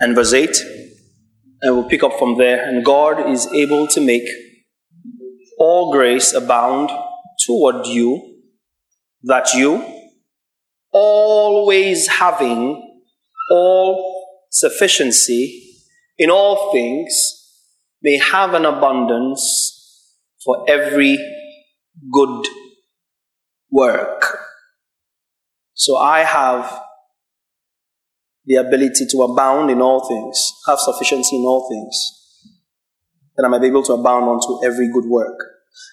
and verse 8. And we'll pick up from there. And God is able to make all grace abound toward you, that you, always having all sufficiency in all things, may have an abundance for every good work. So I have the ability to abound in all things, have sufficiency in all things, that I might be able to abound unto every good work.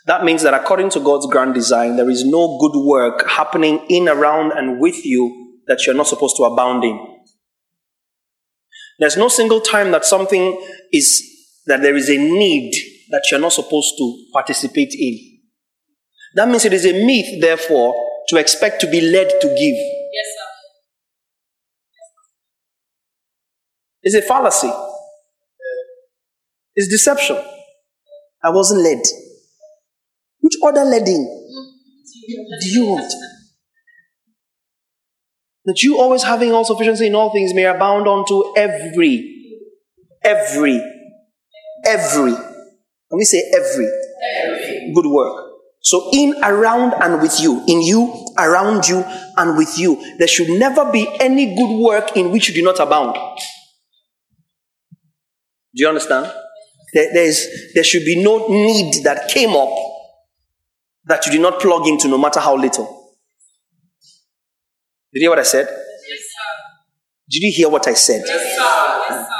That means that according to God's grand design, there is no good work happening in, around, and with you that you're not supposed to abound in. There's no single time that something is, that there is a need that you're not supposed to participate in. That means it is a myth, therefore, to expect to be led to give. Yes, sir. It's a fallacy. It's deception. I wasn't led. Which other leading do you want? That you always having all sufficiency in all things may abound unto every, every, every. Can we say every? every. Good work. So in, around, and with you, in you, around you, and with you, there should never be any good work in which you do not abound. Do you understand? There, there's, there should be no need that came up that you did not plug into, no matter how little. Did you hear what I said? Yes, sir. Did you hear what I said? Yes, sir. Yes, sir.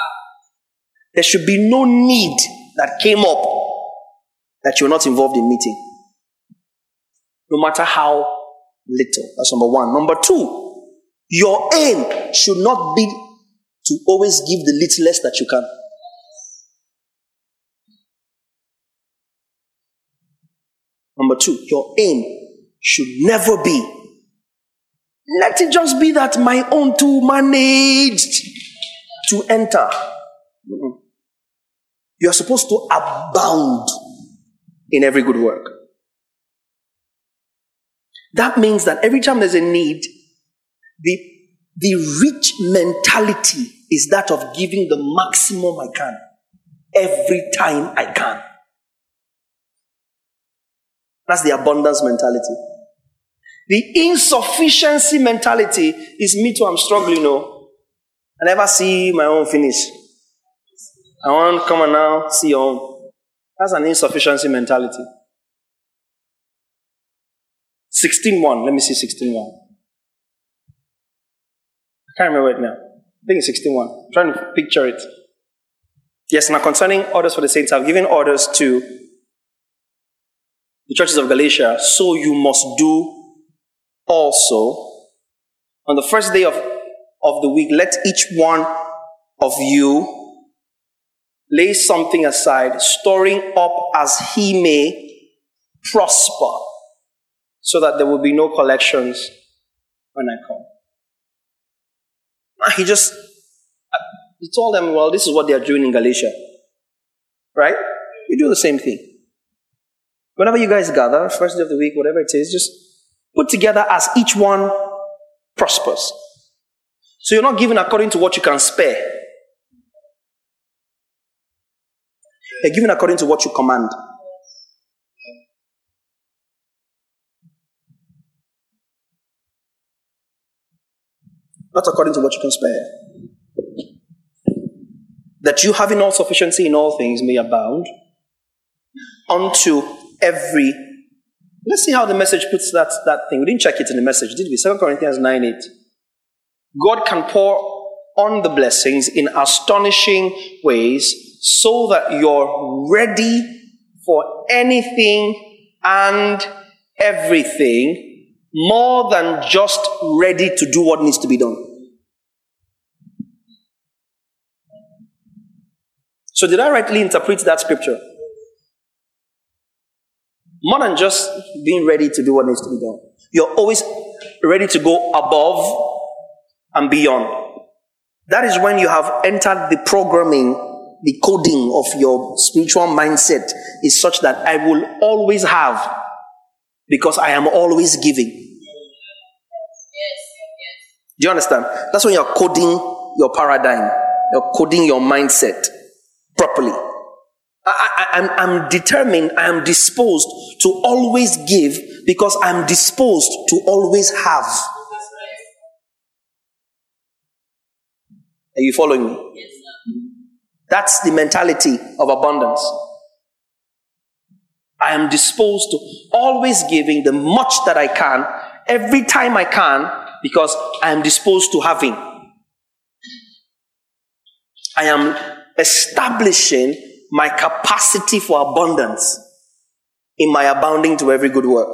There should be no need that came up that you're not involved in meeting. No matter how little. That's number one. Number two, your aim should not be to always give the littlest that you can. Number two, your aim should never be. Let it just be that my own two managed to enter. Mm-mm. You are supposed to abound in every good work. That means that every time there's a need, the, the rich mentality is that of giving the maximum I can every time I can. That's the abundance mentality. The insufficiency mentality is me too, I'm struggling, no. I never see my own finish. I want to come and now see your own. That's an insufficiency mentality. 16.1. Let me see 16.1. I can't remember it now. I think it's 16.1. I'm trying to picture it. Yes, now concerning orders for the saints, I've given orders to the churches of Galatia, so you must do also. On the first day of, of the week, let each one of you lay something aside, storing up as he may prosper, so that there will be no collections when I come. Ah, he just, he told them, well, this is what they are doing in Galatia. Right? You do the same thing. Whenever you guys gather, first day of the week, whatever it is, just put together as each one prospers. So you're not giving according to what you can spare. You're giving according to what you command. Not according to what you can spare. That you having all sufficiency in all things may abound unto every. Let's see how the message puts that, that thing. We didn't check it in the message, did we? 2 Corinthians 9 8. God can pour on the blessings in astonishing ways so that you're ready for anything and everything more than just ready to do what needs to be done. So, did I rightly interpret that scripture? More than just being ready to do what needs to be done. You're always ready to go above and beyond. That is when you have entered the programming, the coding of your spiritual mindset is such that I will always have because I am always giving. Do you understand? That's when you're coding your paradigm, you're coding your mindset properly. I, am determined, I am disposed to always give because I'm disposed to always have. Are you following me? Yes, That's the mentality of abundance. I am disposed to always giving the much that I can, every time I can, because I am disposed to having. I am establishing my capacity for abundance in my abounding to every good work.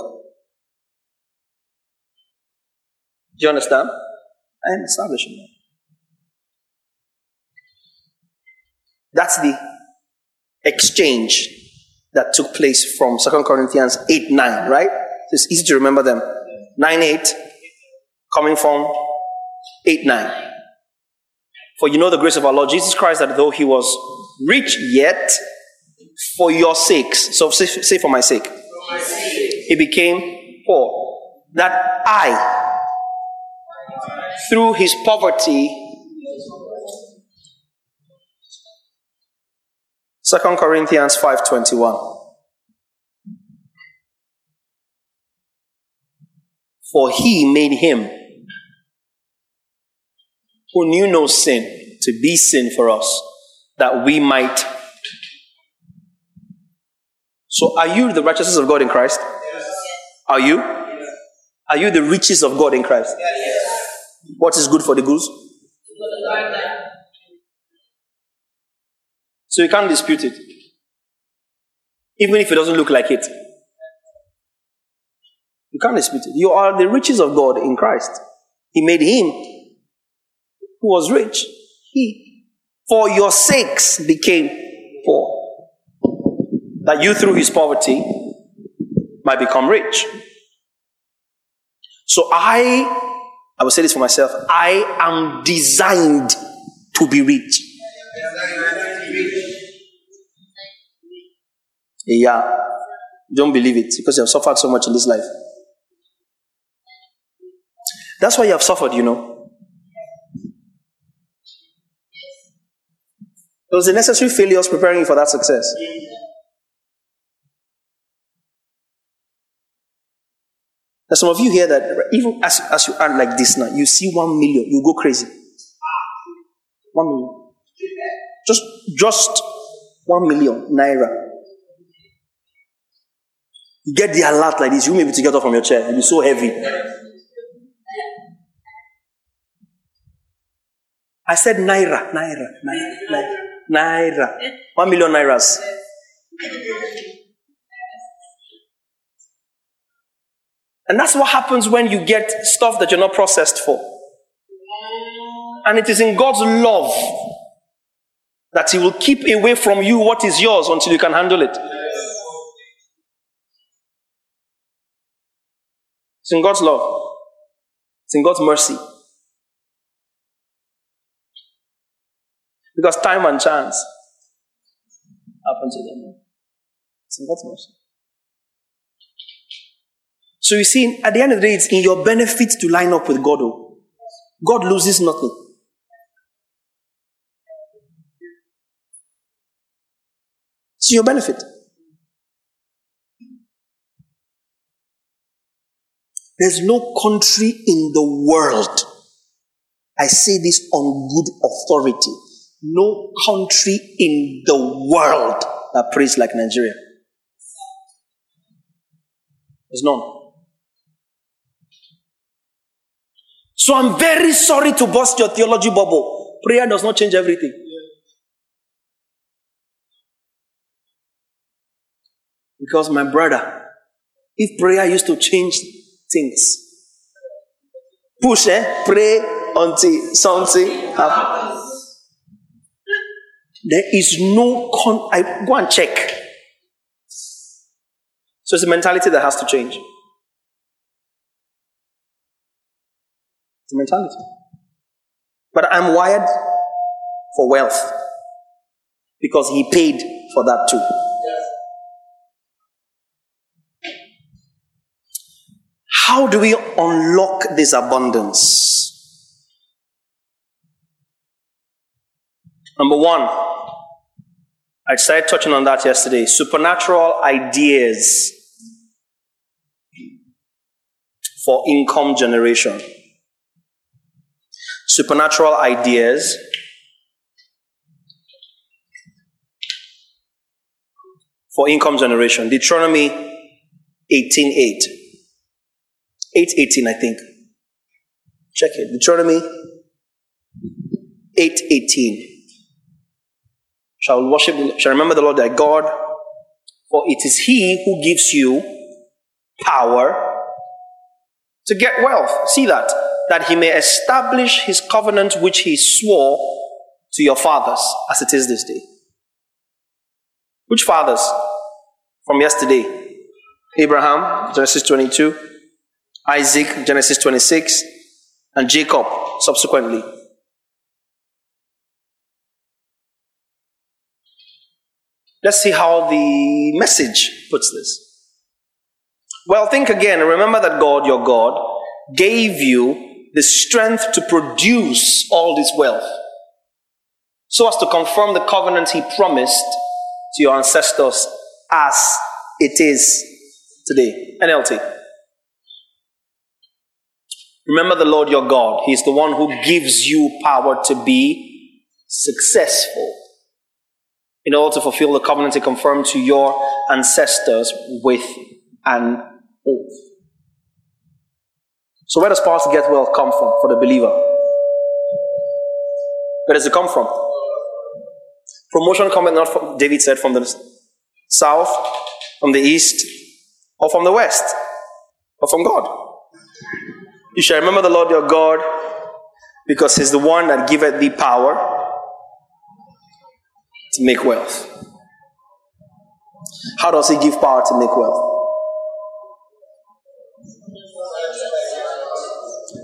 Do you understand? I am establishing that. That's the exchange that took place from 2 Corinthians 8 9, right? It's easy to remember them. 9 8, coming from 8 9. For you know the grace of our Lord Jesus Christ, that though he was rich, yet for your sakes, so say, say for my sake, he became poor. That I, through his poverty, Second Corinthians 5:21 For he made him who knew no sin to be sin for us, that we might. So, are you the righteousness of God in Christ? Yes. Are you? Yes. Are you the riches of God in Christ? Yes. What is good for the goose? So, you can't dispute it, even if it doesn't look like it. You can't dispute it. You are the riches of God in Christ. He made him who was rich, he, for your sakes, became poor. That you, through his poverty, might become rich. So I, I will say this for myself, I am designed to be rich. Yeah. Don't believe it because you have suffered so much in this life. That's why you have suffered, you know. It was the necessary failures preparing you for that success. There's some of you here that even as, as you are like this now, you see one million, you go crazy. One million. Just just one million naira. You get the alert like this, you may be to get up from your chair. It'll be so heavy. I said naira, naira, naira, naira. Naira. One million nairas. And that's what happens when you get stuff that you're not processed for. And it is in God's love that He will keep away from you what is yours until you can handle it. It's in God's love, it's in God's mercy. Because time and chance happen to them. In God's mercy. So you see, at the end of the day, it's in your benefit to line up with God. Oh. God loses nothing. It's your benefit. There's no country in the world, I say this on good authority, no country in the world that prays like Nigeria. There's none. So I'm very sorry to bust your theology bubble. Prayer does not change everything. Because, my brother, if prayer used to change things, push, eh? Pray until something happens. There is no con. I go and check. So it's a mentality that has to change. It's a mentality. But I'm wired for wealth because he paid for that too. How do we unlock this abundance? Number one, I started touching on that yesterday supernatural ideas for income generation. Supernatural ideas for income generation. Deuteronomy 18.8. 8.18, I think. Check it. Deuteronomy 8.18 shall worship, shall remember the Lord thy God, for it is He who gives you power to get wealth. See that? That He may establish His covenant which He swore to your fathers, as it is this day. Which fathers? From yesterday. Abraham, Genesis 22, Isaac, Genesis 26, and Jacob, subsequently. Let's see how the message puts this. Well, think again. Remember that God, your God, gave you the strength to produce all this wealth so as to confirm the covenant He promised to your ancestors as it is today. NLT. Remember the Lord your God. He's the one who gives you power to be successful in order to fulfill the covenant he confirmed to your ancestors with an oath. So, where does to get well come from for the believer? Where does it come from? Promotion coming not from, David said, from the south, from the east, or from the west, or from God. You shall remember the Lord your God, because He's the one that giveth thee power to make wealth. How does He give power to make wealth?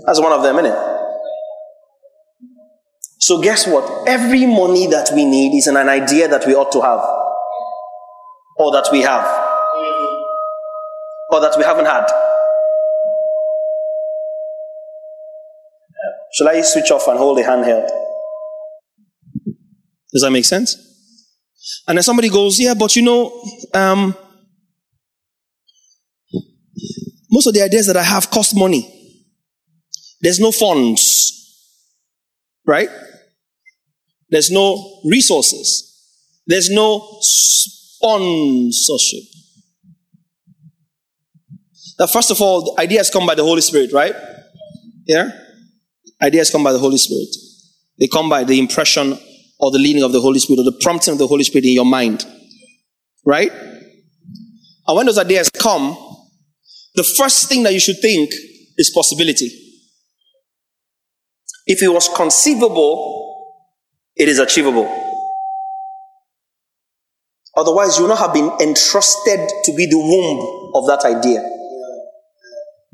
That's one of them, isn't it? So, guess what? Every money that we need is an idea that we ought to have, or that we have, or that we haven't had. Shall I switch off and hold the handheld? Does that make sense? And then somebody goes, Yeah, but you know, um, most of the ideas that I have cost money. There's no funds, right? There's no resources. There's no sponsorship. Now, first of all, ideas come by the Holy Spirit, right? Yeah? Ideas come by the Holy Spirit. They come by the impression or the leading of the Holy Spirit or the prompting of the Holy Spirit in your mind. Right? And when those ideas come, the first thing that you should think is possibility. If it was conceivable, it is achievable. Otherwise, you will not have been entrusted to be the womb of that idea.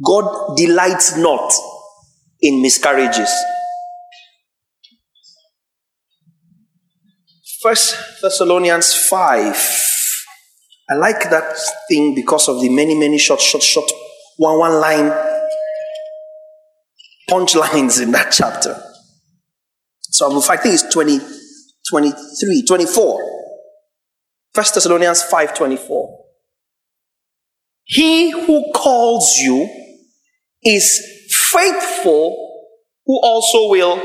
God delights not in miscarriages. First Thessalonians 5. I like that thing because of the many, many short, short, short, one, one line punch lines in that chapter. So I think it's 20, 23, 24. First Thessalonians 5 24. He who calls you is faithful, who also will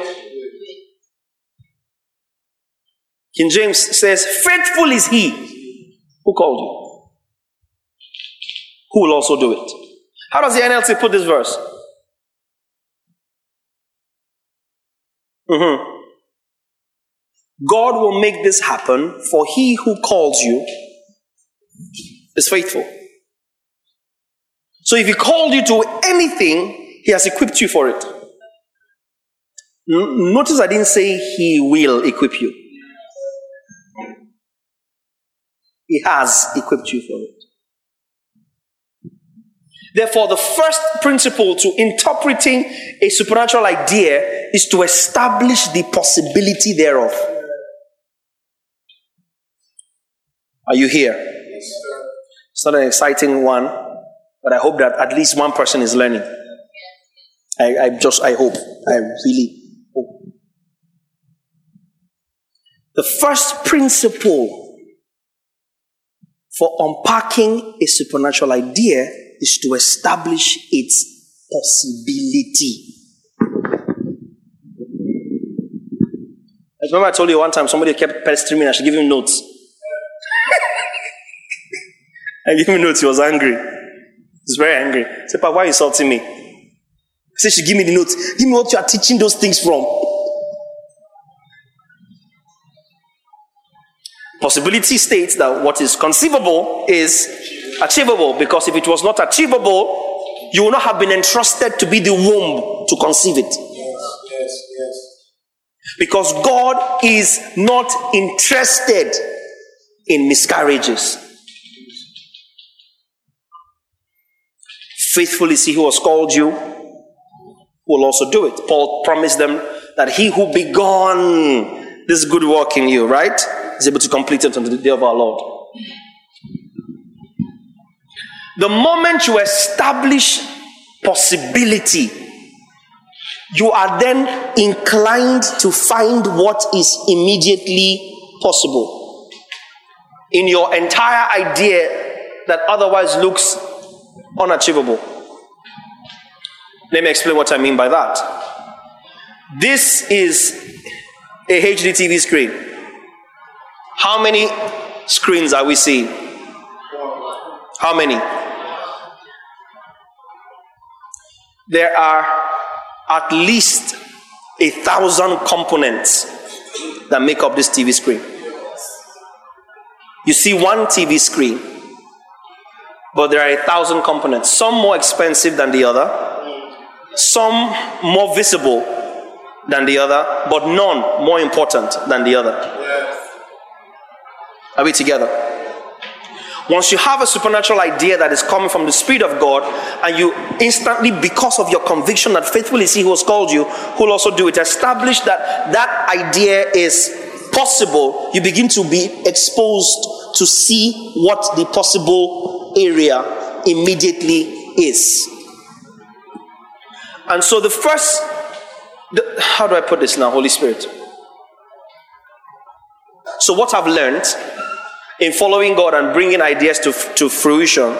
King James says, Faithful is he who called you, who will also do it. How does the NLT put this verse? Mm-hmm. God will make this happen, for he who calls you is faithful. So if he called you to anything, he has equipped you for it. Notice I didn't say he will equip you. He has equipped you for it. Therefore, the first principle to interpreting a supernatural idea is to establish the possibility thereof. Are you here? It's not an exciting one, but I hope that at least one person is learning. I, I just, I hope. I really hope. The first principle for unpacking a supernatural idea is to establish its possibility. I remember I told you one time somebody kept pestering me I should give him notes. I gave him notes, he was angry. He was very angry. He said, Papa, why are you insulting me? I said, she give me the notes. Give me what you are teaching those things from. Possibility states that what is conceivable is achievable because if it was not achievable, you would not have been entrusted to be the womb to conceive it. Yes, yes, yes. Because God is not interested in miscarriages. Faithful is he who has called you, who will also do it. Paul promised them that he who begun this good work in you, right, is able to complete it until the day of our Lord. The moment you establish possibility, you are then inclined to find what is immediately possible in your entire idea that otherwise looks unachievable. Let me explain what I mean by that. This is a HD TV screen. How many screens are we seeing? How many? There are at least a thousand components that make up this TV screen. You see one TV screen, but there are a thousand components, some more expensive than the other, some more visible than the other, but none more important than the other. Are we together? Once you have a supernatural idea that is coming from the Spirit of God, and you instantly, because of your conviction that faithfully is He who has called you, who will also do it, establish that that idea is possible, you begin to be exposed to see what the possible area immediately is. And so the first, the, how do I put this now, Holy Spirit? So, what I've learned in following God and bringing ideas to, to fruition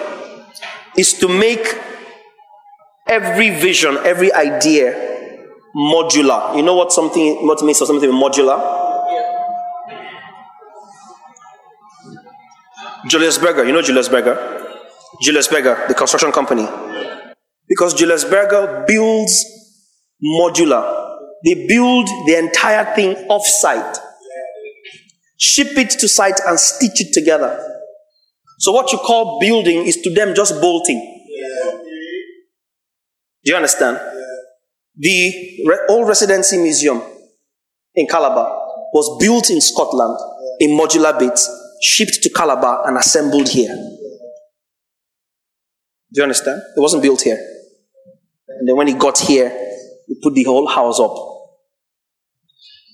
is to make every vision, every idea modular. You know what something what means for something modular? Julius Berger, you know Julius Berger? Julius Berger, the construction company. Because Julius Berger builds modular. They build the entire thing off site ship it to site and stitch it together. So what you call building is to them just bolting. Do you understand? The re- old residency museum in Calabar was built in Scotland in modular bits, shipped to Calabar and assembled here. Do you understand? It wasn't built here. And then when it got here, put the whole house up.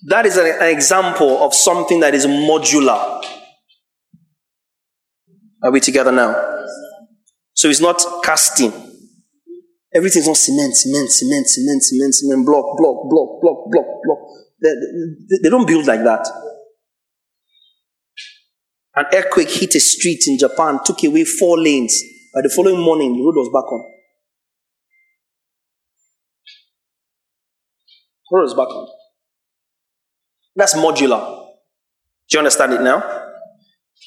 That is an, example of something that is modular. Are we together now? So it's not casting. Everything's on cement, cement, cement, cement, cement, cement, block, block, block, block, block, block. They, they, they don't build like that. An earthquake hit a street in Japan, took away four lanes. By the following morning, the road was back on. That's modular. Do you understand it now?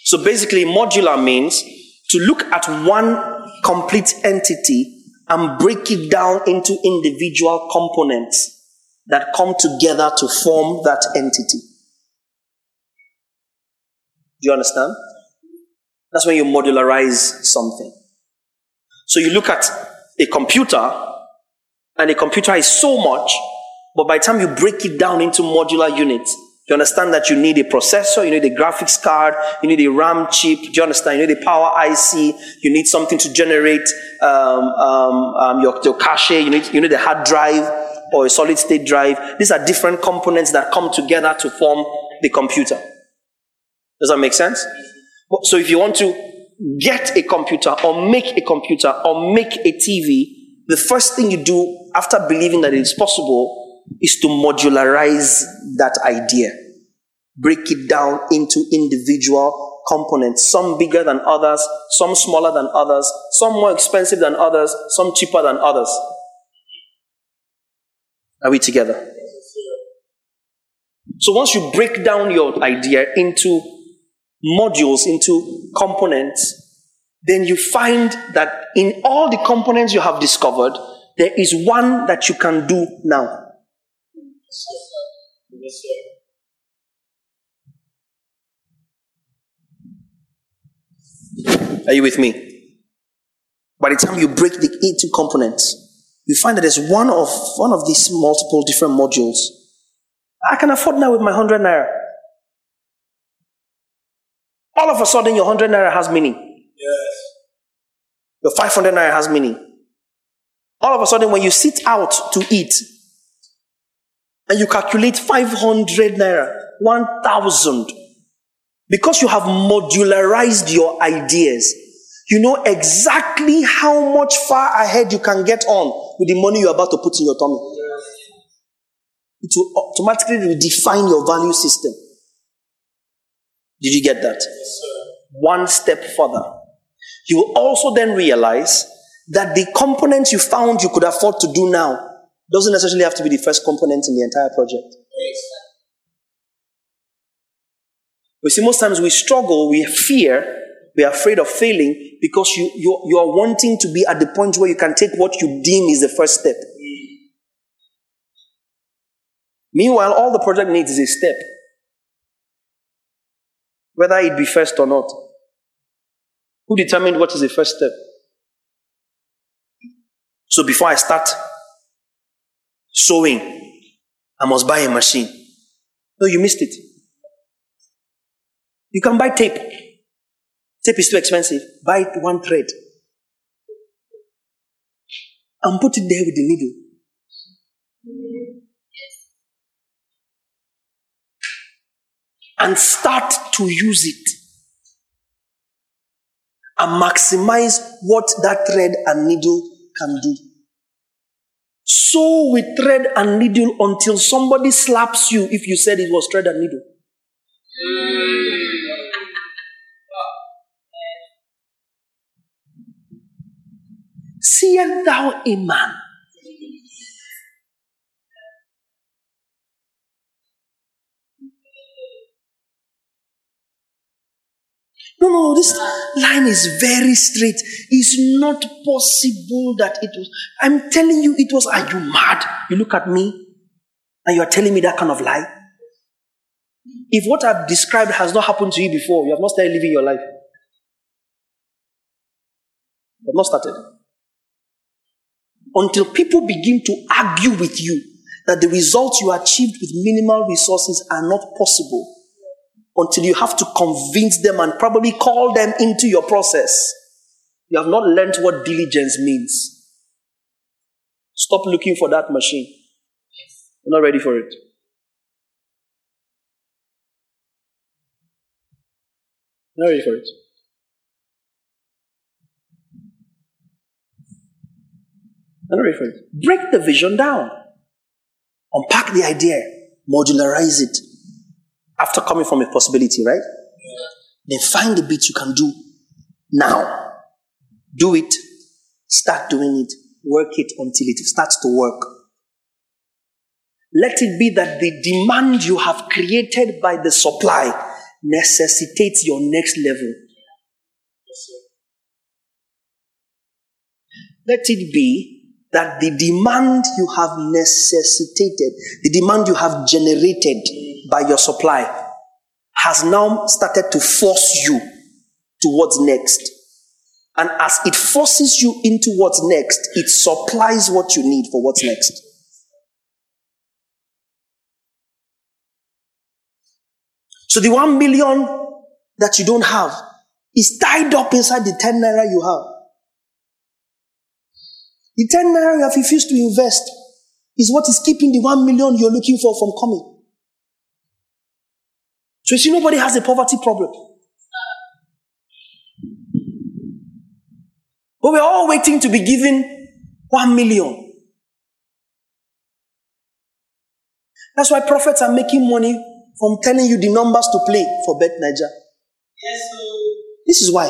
So basically, modular means to look at one complete entity and break it down into individual components that come together to form that entity. Do you understand? That's when you modularize something. So you look at a computer, and a computer is so much but by the time you break it down into modular units, You understand that you need a processor, you need a graphics card, you need a RAM chip. Do you understand? You need a power IC, you need something to generate um, um, um, your, your cache, you need, you need a hard drive or a solid state drive. These are different components that come together to form the computer. Does that make sense? So if you want to get a computer or make a computer or make a TV, the first thing you do after believing that it is possible is to modularize that idea, break it down into individual components, some bigger than others, some smaller than others, some more expensive than others, some cheaper than others. Are we together? So once you break down your idea into modules, into components, then you find that in all the components you have discovered, there is one that you can do now. Sir. Are you with me? By the time you break the into components, you find that there's one of one of these multiple different modules. I can afford now with my hundred naira. All of a sudden, your hundred naira has meaning. Yes. Your five hundred naira has meaning. All of a sudden, when you sit out to eat, and you calculate 500 naira, 1000, because you have modularized your ideas, you know exactly how much far ahead you can get on with the money you're about to put in your tummy. It will automatically redefine your value system. Did you get that? One step further. You will also then realize that the components you found you could afford to do now doesn't necessarily have to be the first component in the entire project. We see, most times we struggle, we fear, we are afraid of failing because you, you, you are wanting to be at the point where you can take what you deem is the first step. Meanwhile, all the project needs is a step. Whether it be first or not. Who determined what is the first step? So before I start sewing, I must buy a machine. No, you missed it. You can buy tape. Tape is too expensive. Buy one thread and put it there with the needle. And start to use it and maximize what that thread and needle can do. Sew with thread and needle until somebody slaps you if you said it was thread and needle. Seest thou a man? No, no, this line is very straight. It's not possible that it was. I'm telling you, it was. Are you mad? You look at me and you are telling me that kind of lie? If what I've described has not happened to you before, you have not started living your life. You have not started. Until people begin to argue with you that the results you achieved with minimal resources are not possible until you have to convince them and probably call them into your process. You have not learned what diligence means. Stop looking for that machine. You're not ready for it. You're not ready for it. You're not ready for it. Break the vision down. Unpack the idea. Modularize it after coming from a possibility, right? Then find the bit you can do now. Do it. Start doing it. Work it until it starts to work. Let it be that the demand you have created by the supply necessitates your next level. Let it be that the demand you have necessitated, the demand you have generated, by your supply has now started to force you to what's next. And as it forces you into what's next, it supplies what you need for what's next. So the one million that you don't have is tied up inside the 10 naira you have. The 10 naira you have refused to invest is what is keeping the 1 million you're looking for from coming. So you see, nobody has a poverty problem. But we're all waiting to be given 1 million. That's why prophets are making money from telling you the numbers to play for Bet9ja. Yes. This is why.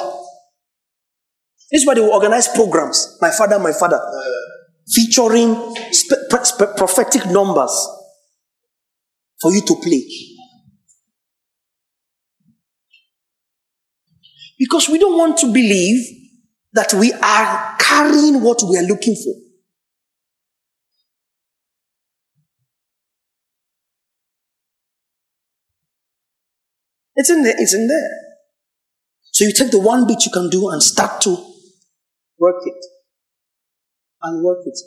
This is why they will organize programs. My father, my father, featuring spe- spe- prophetic numbers for you to play. Because we don't want to believe that we are carrying what we are looking for. It's in there, it's in there. So you take the one bit you can do and start to work it. And work it.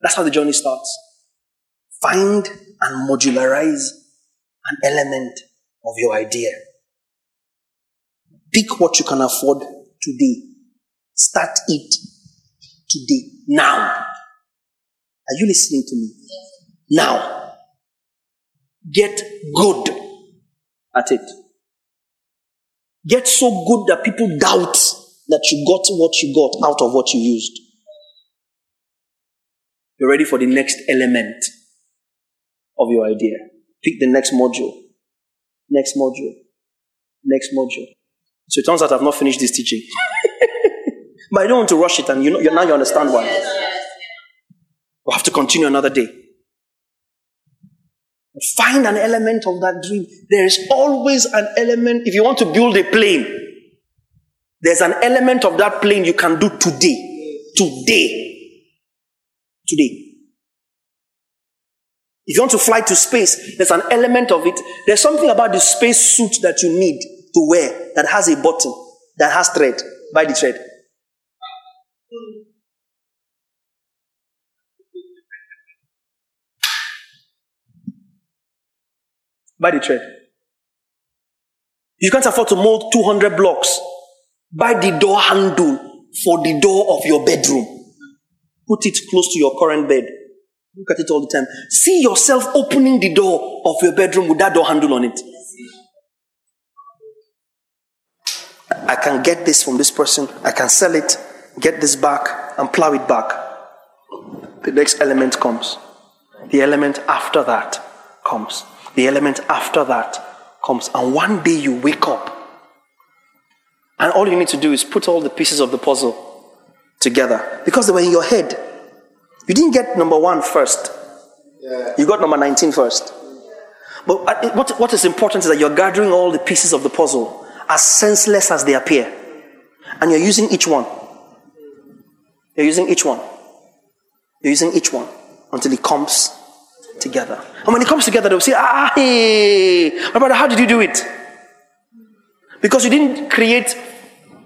That's how the journey starts. Find and modularize an element of your idea. Pick what you can afford today. Start it today. Now. Are you listening to me? Now. Get good at it. Get so good that people doubt that you got what you got out of what you used. You're ready for the next element of your idea. Pick the next module. Next module. Next module. So it turns out I've not finished this teaching. but I don't want to rush it, and you know, now you understand why. We'll have to continue another day. Find an element of that dream. There is always an element. If you want to build a plane, there's an element of that plane you can do today. Today. Today. If you want to fly to space, there's an element of it. There's something about the space suit that you need to wear that has a button, that has thread. Buy the thread. Buy the thread. You can't afford to mold 200 blocks. Buy the door handle for the door of your bedroom. Put it close to your current bed. Look at it all the time. See yourself opening the door of your bedroom with that door handle on it. I can get this from this person. I can sell it, get this back, and plow it back. The next element comes. The element after that comes. The element after that comes. And one day you wake up. And all you need to do is put all the pieces of the puzzle together. Because they were in your head. You didn't get number one first. Yeah. You got number 19 first. But uh, what, what is important is that you're gathering all the pieces of the puzzle as senseless as they appear. And you're using each one. You're using each one. You're using each one until it comes together. And when it comes together, they'll say, ah, hey, my brother, how did you do it? Because you didn't create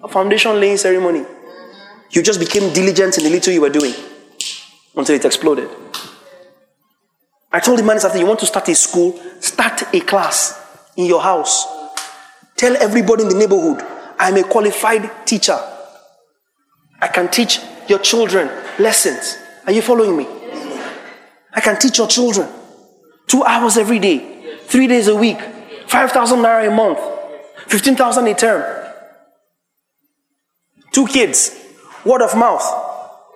a foundation laying ceremony. You just became diligent in the little you were doing until it exploded. I told the man after you want to start a school, start a class in your house. Tell everybody in the neighborhood, I'm a qualified teacher. I can teach your children lessons. Are you following me? I can teach your children two hours every day, three days a week, 5,000 naira a month, 15,000 a term. Two kids, word of mouth.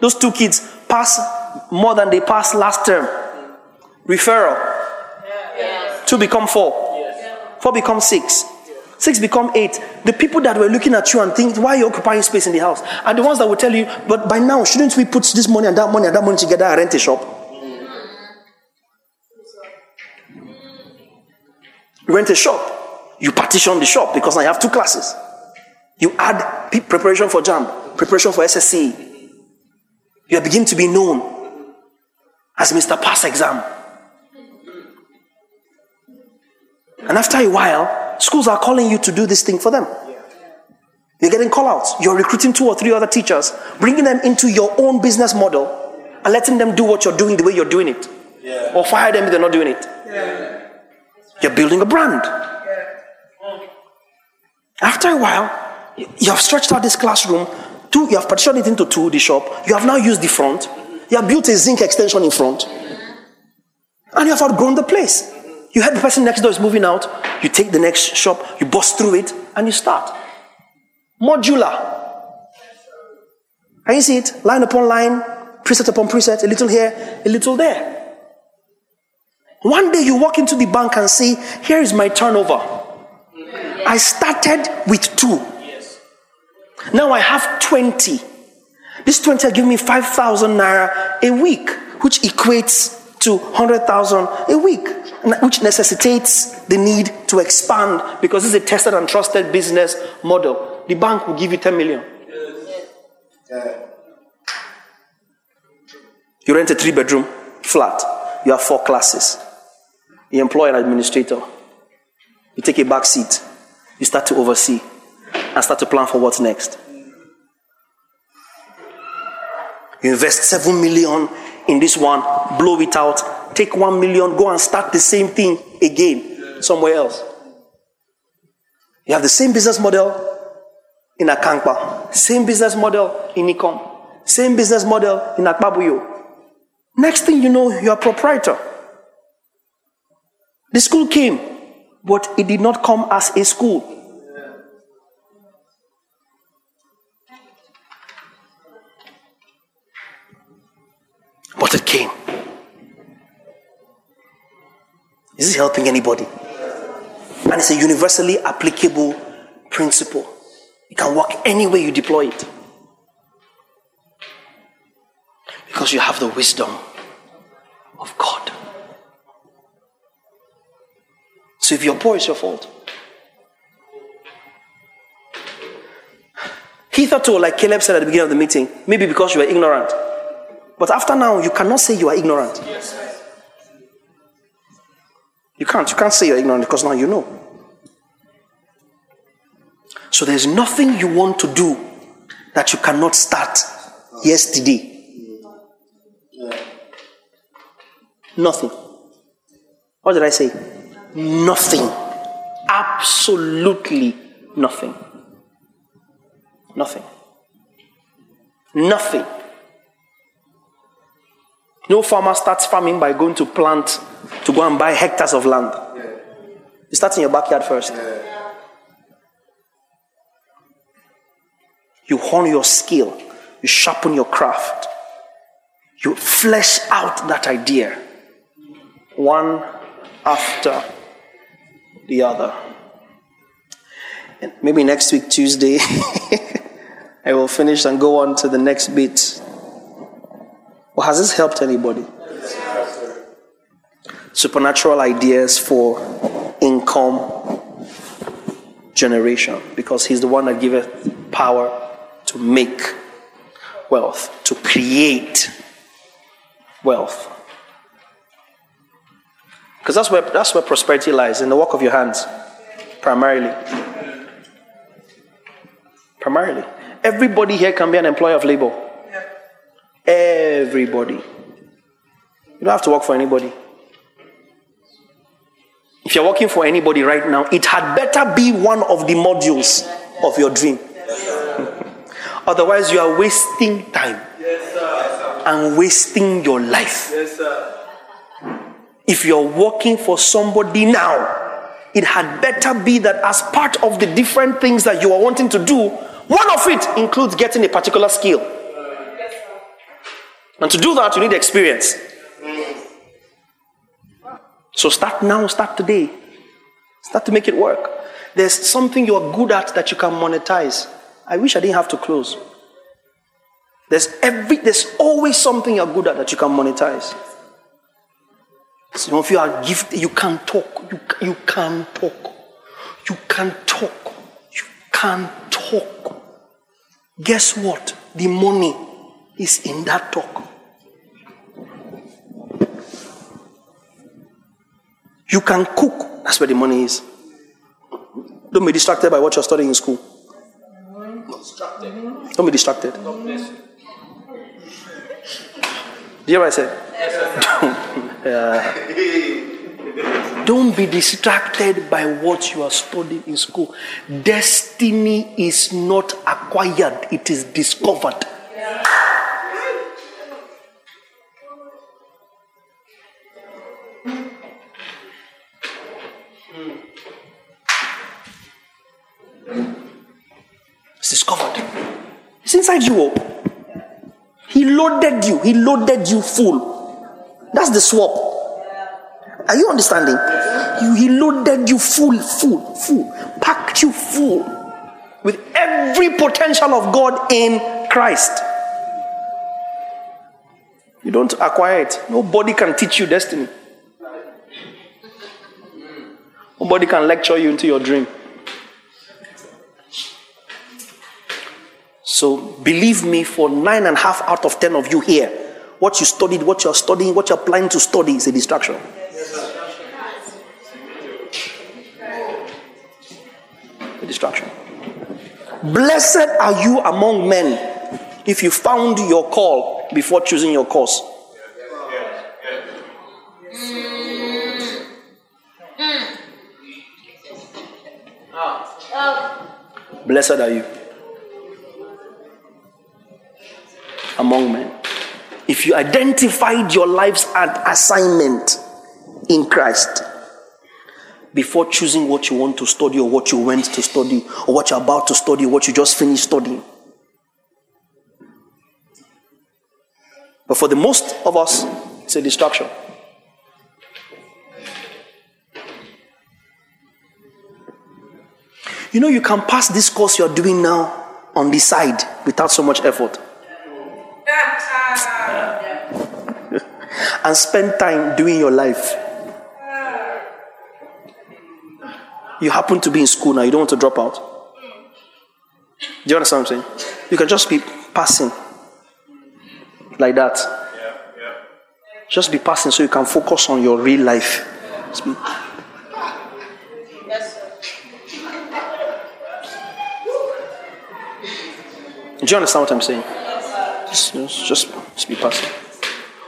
Those two kids pass more than they passed last term. Referral. Two become four. Four become six. Six become eight. The people that were looking at you and think, why are you occupying space in the house? Are the ones that will tell you, but by now, shouldn't we put this money and that money and that money together and rent a shop? You rent a shop. You partition the shop because now you have two classes. You add preparation for JAMB, preparation for SSC. You beginning to be known as Mr. Pass Exam. And after a while, schools are calling you to do this thing for them. You're getting call outs. You're recruiting two or three other teachers, bringing them into your own business model and letting them do what you're doing the way you're doing it. Yeah. Or fire them if they're not doing it. Yeah. You're building a brand. After a while, you have stretched out this classroom. Two, you have partitioned it into two, the shop. You have now used the front. You have built a zinc extension in front. And you have outgrown the place. You heard the person next door is moving out. You take the next shop, you bust through it, and you start. Modular. Can you see it? Line upon line, preset upon preset, a little here, a little there. One day you walk into the bank and say, Here is my turnover. I started with two. Now I have 20. This 20 will give me 5,000 naira a week, which equates to 100,000 a week, which necessitates the need to expand because it's a tested and trusted business model. The bank will give you 10 million. You rent a three bedroom flat, you have four classes. You employ an administrator. You take a back seat. You start to oversee and start to plan for what's next. You invest seven million in this one, blow it out, take one million, go and start the same thing again somewhere else. You have the same business model in Akankpa, same business model in Ikom, same business model in Akpabuyo. Next thing you know, you're a proprietor. The school came, but it did not come as a school. It came. Is this helping anybody? And it's a universally applicable principle. It can work any way you deploy it. Because you have the wisdom of God. So if you're poor, it's your fault. Hitherto, like Caleb said at the beginning of the meeting, maybe because you were ignorant. But after now, you cannot say you are ignorant. You can't. You can't say you're ignorant because now you know. So there's nothing you want to do that you cannot start yesterday. Nothing. What did I say? Nothing. Absolutely nothing. Nothing. Nothing. No farmer starts farming by going to plant to go and buy hectares of land. You start in your backyard first. You hone your skill, you sharpen your craft, you flesh out that idea one after the other. And maybe next week, Tuesday, I will finish and go on to the next bit. Well, has this helped anybody? Supernatural ideas for income generation because he's the one that giveth power to make wealth, to create wealth. Because that's where, that's where prosperity lies, in the work of your hands, primarily. Primarily. Everybody here can be an employer of labor. Everybody. You don't have to work for anybody. If you're working for anybody right now, it had better be one of the modules of your dream. Otherwise, you are wasting time and wasting your life. If you're working for somebody now, it had better be that as part of the different things that you are wanting to do, one of it includes getting a particular skill. And to do that, you need experience. So start now, start today. Start to make it work. There's something you're good at that you can monetize. I wish I didn't have to close. There's every there's always something you're good at that you can monetize. Some of you are gifted, you can talk. You, you can talk. You can talk. You can talk. Guess what? The money is in that talk. You can cook. That's where the money is. Don't be distracted by what you're studying in school. Don't be distracted. Do you hear what I said? yeah. Don't be distracted by what you are studying in school. Destiny is not acquired, it is discovered. You. up. He loaded you. He loaded you full. That's the swap. Are you understanding? You, he loaded you full, full, full, packed you full with every potential of God in Christ. You don't acquire it. Nobody can teach you destiny. Nobody can lecture you into your dream. So believe me, for nine and a half out of ten of you here, what you studied, what you're studying, what you're planning to study is a distraction. A distraction. Blessed are you among men if you found your call before choosing your course. Blessed are you among men. If you identified your life's assignment in Christ before choosing what you want to study or what you went to study or what you're about to study what you just finished studying. But for the most of us, it's a distraction. You know, you can pass this course you're doing now on the side without so much effort. And spend time doing your life. You happen to be in school now, you don't want to drop out. Do you understand what I'm saying? You can just be passing like that. Just be passing so you can focus on your real life. Do you understand what I'm saying? Just, just, just be passing.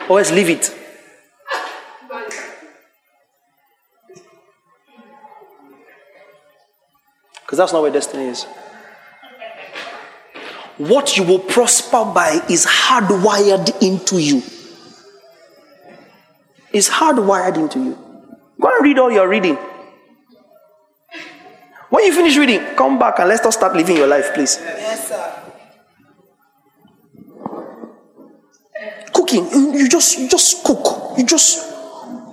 Always leave it. Because that's not where destiny is. What you will prosper by is hardwired into you. It's hardwired into you. Go and read all you're reading. When you finish reading, come back and let's not start living your life, please. Yes, sir. Cooking you, you just you just cook. You just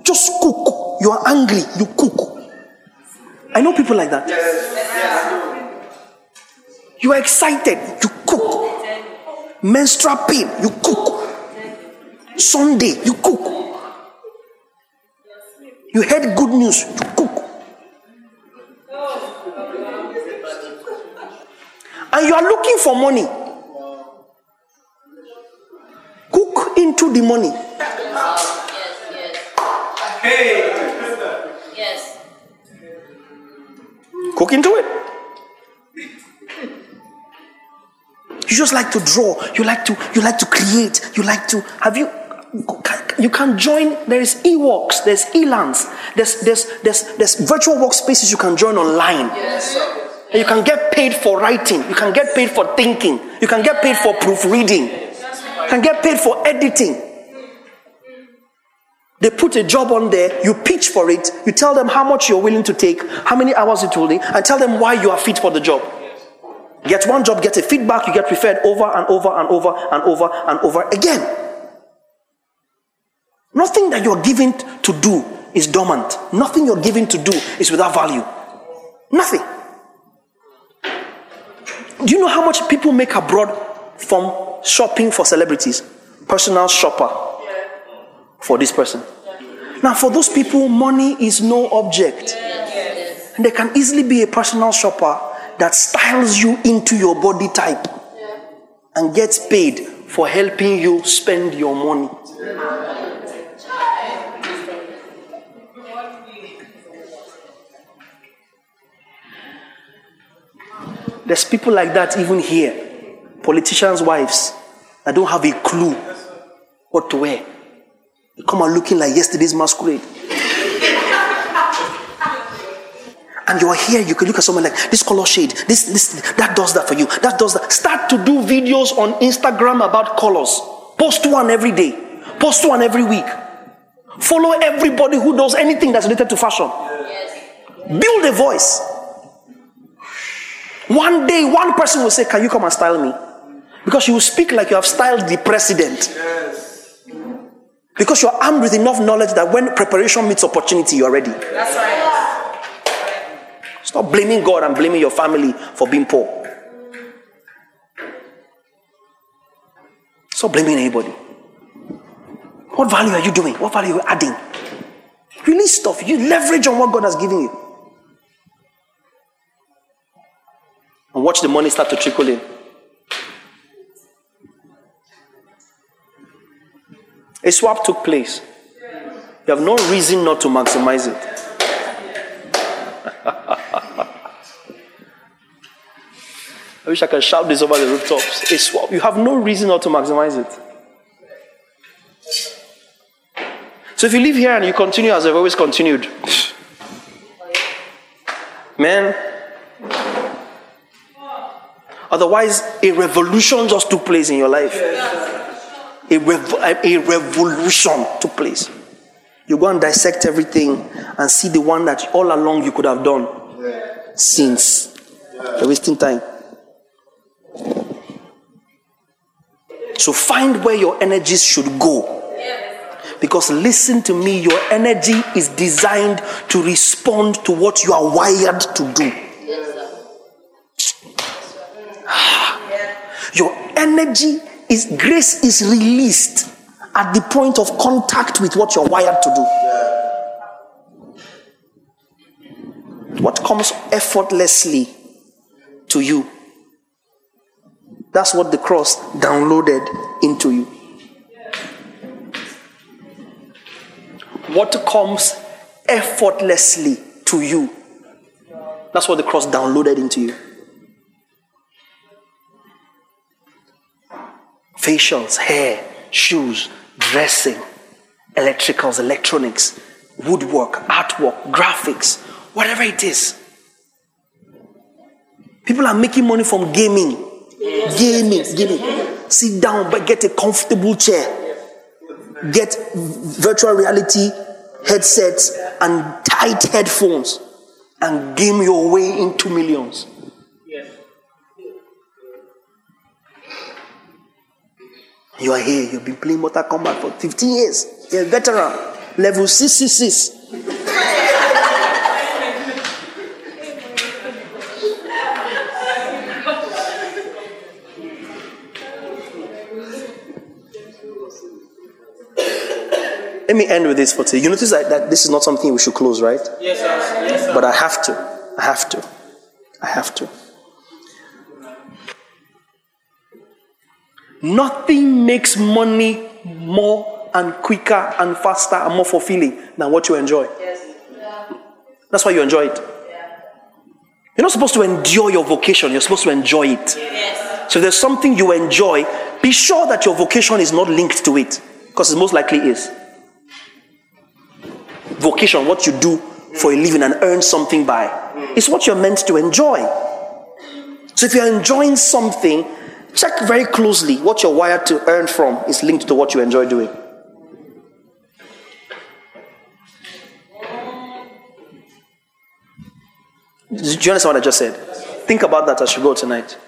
just cook. You are angry you cook. I know people like that. You are excited you cook. Menstrual pain you cook. Sunday you cook. You heard good news you cook. And you are looking for money cook into the money Yes. Hey. Yes. cook into it. You just like to draw. You like to. You like to create. You like to. Have you? You can join. There is e-works. There's Elance. There's there's there's there's virtual workspaces you can join online. And you can get paid for writing. You can get paid for thinking. You can get paid for proofreading. Can get paid for editing. They put a job on there, you pitch for it, you tell them how much you're willing to take, how many hours it will take, and tell them why you are fit for the job. Get one job, get a feedback, you get referred over and over and over and over and over again. Nothing that you're given to do is dormant. Nothing you're given to do is without value. Nothing. Do you know how much people make abroad from shopping for celebrities? Personal shopper for this person. Now, for those people, money is no object. And they can easily be a personal shopper that styles you into your body type and gets paid for helping you spend your money. There's people like that even here. Politicians' wives that don't have a clue what to wear. They come out looking like yesterday's masquerade. and you're here, you can look at someone like this color shade, this, this, that does that for you, that does that. Start to do videos on Instagram about colors. Post one every day, post one every week. Follow everybody who does anything that's related to fashion. Build a voice. One day, one person will say, Can you come and style me? Because you will speak like you have styled the president. Yes. Because you're armed with enough knowledge that when preparation meets opportunity, you're ready. That's right. Stop blaming God and blaming your family for being poor. Stop blaming anybody. What value are you doing? What value are you adding? Release stuff. You leverage on what God has given you. And watch the money start to trickle in. A swap took place. You have no reason not to maximize it. I wish I could shout this over the rooftops. A swap. You have no reason not to maximize it. So if you live here and you continue as I've always continued, man, otherwise a revolution just took place in your life. A, rev- a revolution took place. You go and dissect everything and see the one that all along you could have done since. You're wasting time. So find where your energies should go. Because listen to me, your energy is designed to respond to what you are wired to do. Your energy is grace is released at the point of contact with what you're wired to do. What comes effortlessly to you. That's what the cross downloaded into you. What comes effortlessly to you. That's what the cross downloaded into you. Facials, hair, shoes, dressing, electricals, electronics, woodwork, artwork, graphics, whatever it is. People are making money from gaming. Gaming, gaming. Sit down, but get a comfortable chair. Get virtual reality headsets and tight headphones and game your way into millions. You are here, you've been playing Mortal Kombat for 15 years. You're a veteran. Level 666. Let me end with this for today. You notice that, that this is not something we should close, right? Yes, sir. Yes, sir. But I have to. I have to. I have to. Nothing makes money more and quicker and faster and more fulfilling than what you enjoy. That's why you enjoy it. You're not supposed to endure your vocation, you're supposed to enjoy it. So if there's something you enjoy, be sure that your vocation is not linked to it, because it most likely is. Vocation, what you do for a living and earn something by, is what you're meant to enjoy. So if you're enjoying something, check very closely what you're wired to earn from is linked to what you enjoy doing. Do you understand what I just said? Think about that as you go tonight.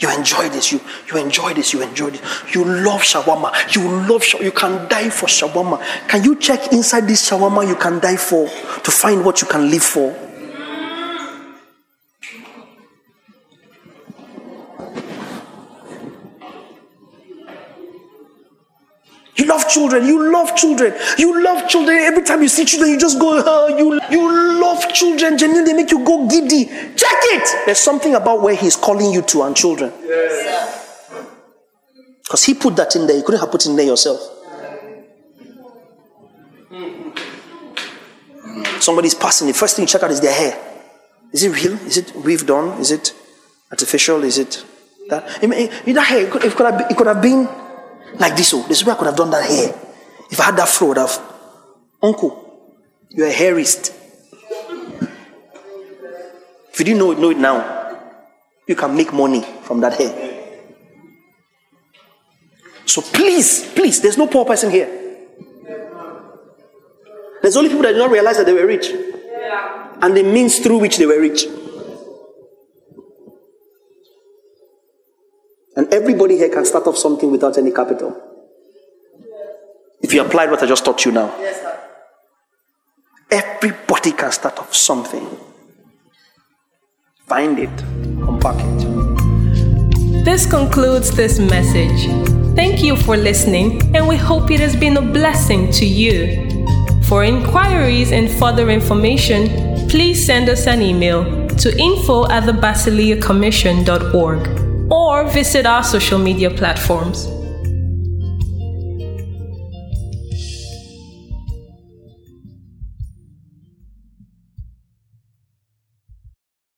You enjoy this, you, you enjoy this, you enjoy this. You love shawarma. You love shawarma. You can die for shawarma. Can you check inside this shawarma you can die for to find what you can live for? You love children. You love children. You love children. Every time you see children, you just go, oh, you, you love children. Genuinely, they make you go giddy. Check it. There's something about where He's calling you to and children. Because He put that in there. You couldn't have put it in there yourself. Somebody's passing. The first thing you check out is their hair. Is it real? Is it weaved on? Is it artificial? Is it that? That hair, it could, it could, have, been, it could have been like this. Oh, this is where I could have done that hair. If I had that fro, I would have. Uncle, you're a hairist. If you didn't know it, know it now. You can make money from that hair. So please, please, there's no poor person here. There's only people that did not realize that they were rich. And the means through which they were rich. And everybody here can start off something without any capital. If you applied what I just taught you now. Everybody can start off something. Find it, unpack it. This concludes this message. Thank you for listening, and we hope it has been a blessing to you. For inquiries and further information, please send us an email to info at thebasileacommission.org or visit our social media platforms.